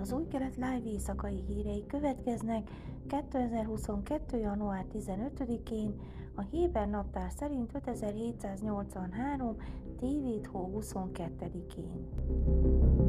az új kelet live éjszakai hírei következnek 2022. január 15-én, a Héber naptár szerint 5783. tévét hó 22-én.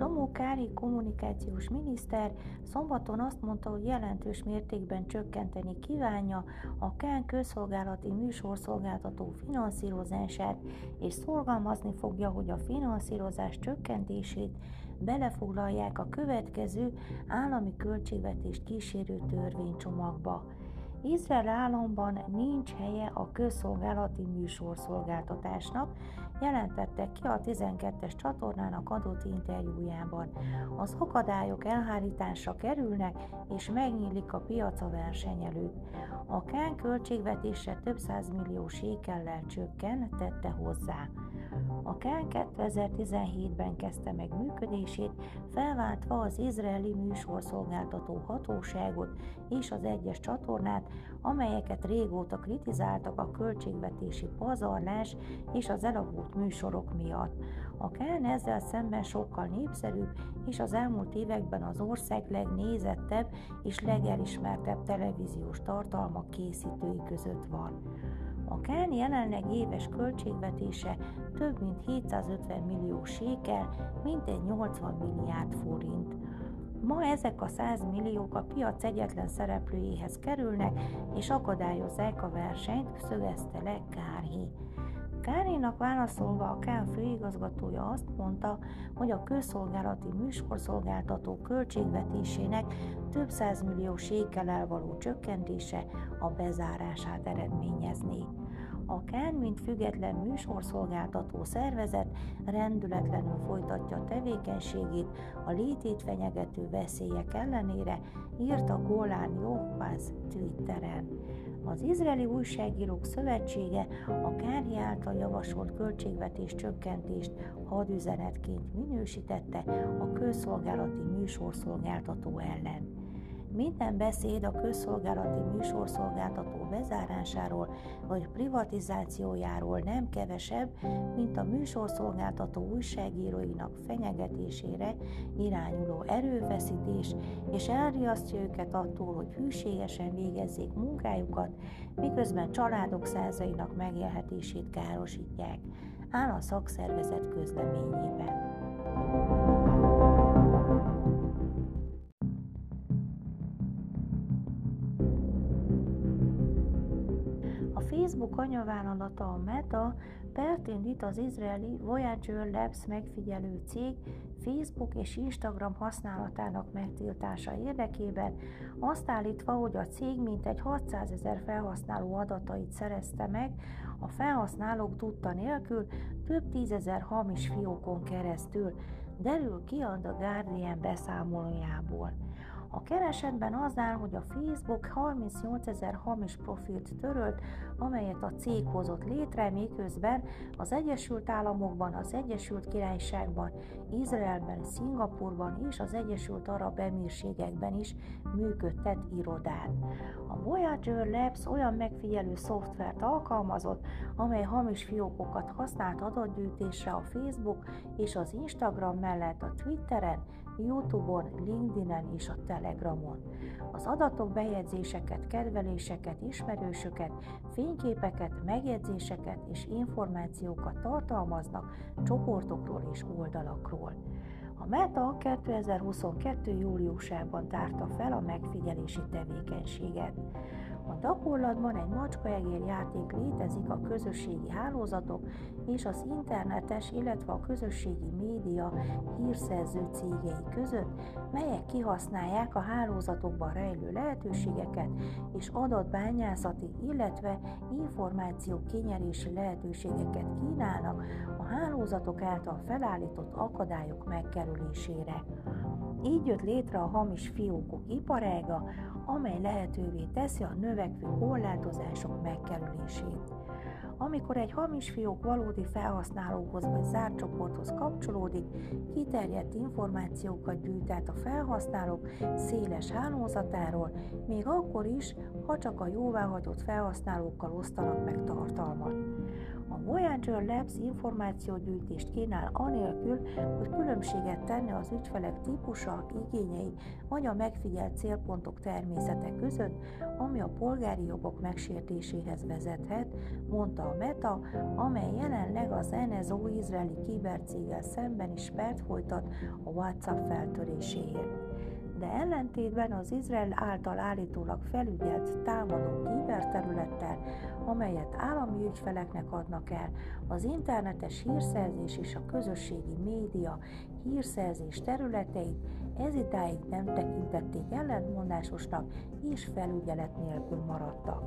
Slomó Kári kommunikációs miniszter szombaton azt mondta, hogy jelentős mértékben csökkenteni kívánja a Kán közszolgálati műsorszolgáltató finanszírozását, és szorgalmazni fogja, hogy a finanszírozás csökkentését belefoglalják a következő állami költségvetést kísérő törvénycsomagba. Izrael államban nincs helye a közszolgálati műsorszolgáltatásnak, jelentette ki a 12-es csatornának adott interjújában. Az akadályok elhárításra kerülnek, és megnyílik a piac a verseny előtt. A Kán költségvetése több millió sékellel csökken, tette hozzá. A Kán 2017-ben kezdte meg működését, felváltva az izraeli műsorszolgáltató hatóságot és az egyes csatornát, amelyeket régóta kritizáltak a költségvetési pazarlás és az elavult műsorok miatt. A Kán ezzel szemben sokkal népszerűbb, és az elmúlt években az ország legnézettebb és legelismertebb televíziós tartalmak készítői között van. A Kán jelenleg éves költségvetése több mint 750 millió sékel, mintegy 80 milliárd forint. Ma ezek a 100 milliók a piac egyetlen szereplőjéhez kerülnek, és akadályozzák a versenyt, szögezte le Kárhi. Kárénak válaszolva a Kán főigazgatója azt mondta, hogy a közszolgálati műsorszolgáltató költségvetésének több millió sékelel való csökkentése a bezárását eredményezné. A Kán, mint független műsorszolgáltató szervezet rendületlenül folytatja tevékenységét a létét fenyegető veszélyek ellenére, írta Golán Jóhváz Twitteren. Az Izraeli Újságírók Szövetsége a Kári által javasolt költségvetés csökkentést hadüzenetként minősítette a közszolgálati műsorszolgáltató ellen. Minden beszéd a közszolgálati műsorszolgáltató bezárásáról vagy privatizációjáról nem kevesebb, mint a műsorszolgáltató újságíróinak fenyegetésére irányuló erőfeszítés, és elriasztja őket attól, hogy hűségesen végezzék munkájukat, miközben családok százainak megélhetését károsítják, áll a szakszervezet közleményében. Facebook anyavállalata a Meta pert indít az izraeli Voyager Labs megfigyelő cég Facebook és Instagram használatának megtiltása érdekében, azt állítva, hogy a cég mintegy 600 ezer felhasználó adatait szerezte meg, a felhasználók tudta nélkül több tízezer hamis fiókon keresztül, derül ki a The Guardian beszámolójából. A keresetben az áll, hogy a Facebook 38 ezer hamis profilt törölt, amelyet a cég hozott létre, miközben az Egyesült Államokban, az Egyesült Királyságban, Izraelben, Szingapurban és az Egyesült Arab Emírségekben is működtet irodát. A Voyager Labs olyan megfigyelő szoftvert alkalmazott, amely hamis fiókokat használt adatgyűjtésre a Facebook és az Instagram mellett a Twitteren, Youtube-on, LinkedIn-en és a Telegramon. Az adatok bejegyzéseket, kedveléseket, ismerősöket, fényképeket, megjegyzéseket és információkat tartalmaznak csoportokról és oldalakról. A Meta 2022. júliusában tárta fel a megfigyelési tevékenységet. A gyakorlatban egy macskaegér játék létezik a közösségi hálózatok és az internetes, illetve a közösségi média hírszerző cégei között, melyek kihasználják a hálózatokban rejlő lehetőségeket és adatbányászati, illetve információ kinyerési lehetőségeket kínálnak a hálózatok által felállított akadályok megkerülésére. Így jött létre a hamis fiókok iparága, amely lehetővé teszi a növekvő korlátozások megkerülését. Amikor egy hamis fiók valódi felhasználóhoz vagy zárt csoporthoz kapcsolódik, kiterjedt információkat gyűjt át a felhasználók széles hálózatáról, még akkor is, ha csak a jóváhagyott felhasználókkal osztanak meg tartalmat. Voyager Labs információgyűjtést kínál anélkül, hogy különbséget tenne az ügyfelek típusa, igényei vagy a megfigyelt célpontok természete között, ami a polgári jogok megsértéséhez vezethet, mondta a Meta, amely jelenleg az NSO izraeli kibercéggel szemben is pert folytat a WhatsApp feltöréséért de ellentétben az Izrael által állítólag felügyelt támadó kiberterülettel, amelyet állami ügyfeleknek adnak el, az internetes hírszerzés és a közösségi média hírszerzés területeit ez idáig nem tekintették ellentmondásosnak és felügyelet nélkül maradtak.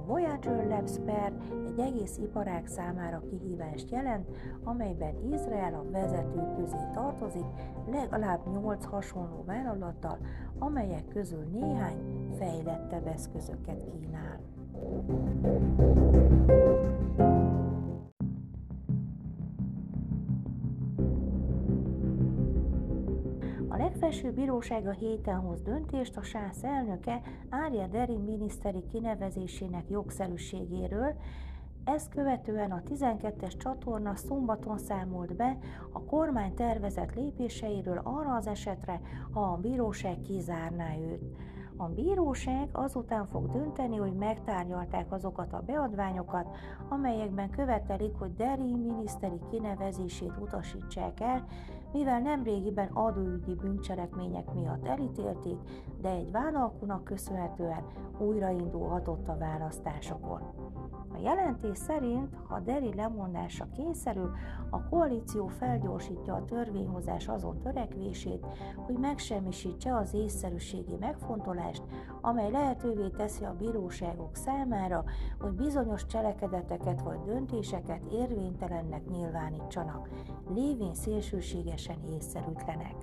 A Voyager Labs per egy egész iparág számára kihívást jelent, amelyben Izrael a vezetők közé tartozik, legalább 8 hasonló vállalattal, amelyek közül néhány fejlettebb eszközöket kínál. Legfelsőbb bíróság a héten hoz döntést a SÁSZ elnöke Ária Deri miniszteri kinevezésének jogszerűségéről, ezt követően a 12-es csatorna szombaton számolt be a kormány tervezett lépéseiről arra az esetre, ha a bíróság kizárná őt. A bíróság azután fog dönteni, hogy megtárgyalták azokat a beadványokat, amelyekben követelik, hogy Deri miniszteri kinevezését utasítsák el, mivel nemrégiben adóügyi bűncselekmények miatt elítélték, de egy vádalkunak köszönhetően újraindulhatott a választásokon. A jelentés szerint, ha Deri lemondása kényszerül, a koalíció felgyorsítja a törvényhozás azon törekvését, hogy megsemmisítse az észszerűségi megfontolást, amely lehetővé teszi a bíróságok számára, hogy bizonyos cselekedeteket vagy döntéseket érvénytelennek nyilvánítsanak, lévén szélsőségesen észszerűtlenek.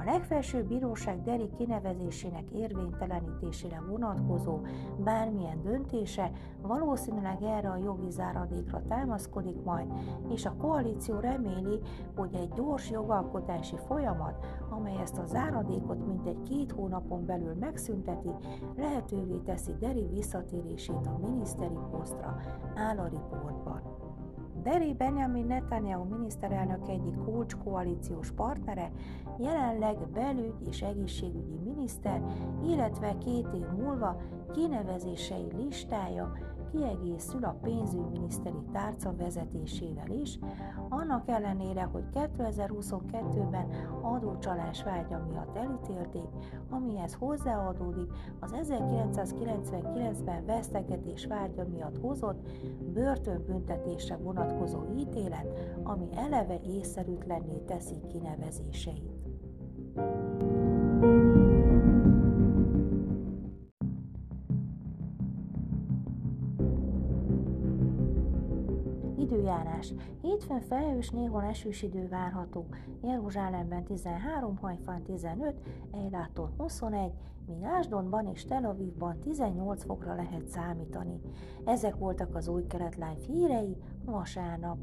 A legfelsőbb bíróság Deri kinevezésének érvénytelenítésére vonatkozó bármilyen döntése valószínűleg erre a jogi záradékra támaszkodik majd, és a koalíció reméli, hogy egy gyors jogalkotási folyamat, amely ezt a záradékot mintegy két hónapon belül megszünteti, lehetővé teszi Deri visszatérését a miniszteri posztra, áll a riportban. Deri Benjamin Netanyahu miniszterelnök egyik kulcs koalíciós partnere, jelenleg belügy és egészségügyi miniszter, illetve két év múlva kinevezései listája kiegészül a pénzügyminiszteri tárca vezetésével is, annak ellenére, hogy 2022-ben adócsalás vágya miatt elítélték, amihez hozzáadódik az 1999-ben vesztegetés vágya miatt hozott börtönbüntetésre vonatkozó ítélet, ami eleve észszerűtlenné teszi kinevezéseit. Időjárás. Hétfőn felhős, néhol esős idő várható. Jeruzsálemben 13, Hajfán 15, Eiláton 21, míg Ásdonban és Tel Avivban 18 fokra lehet számítani. Ezek voltak az új keletlány hírei vasárnap.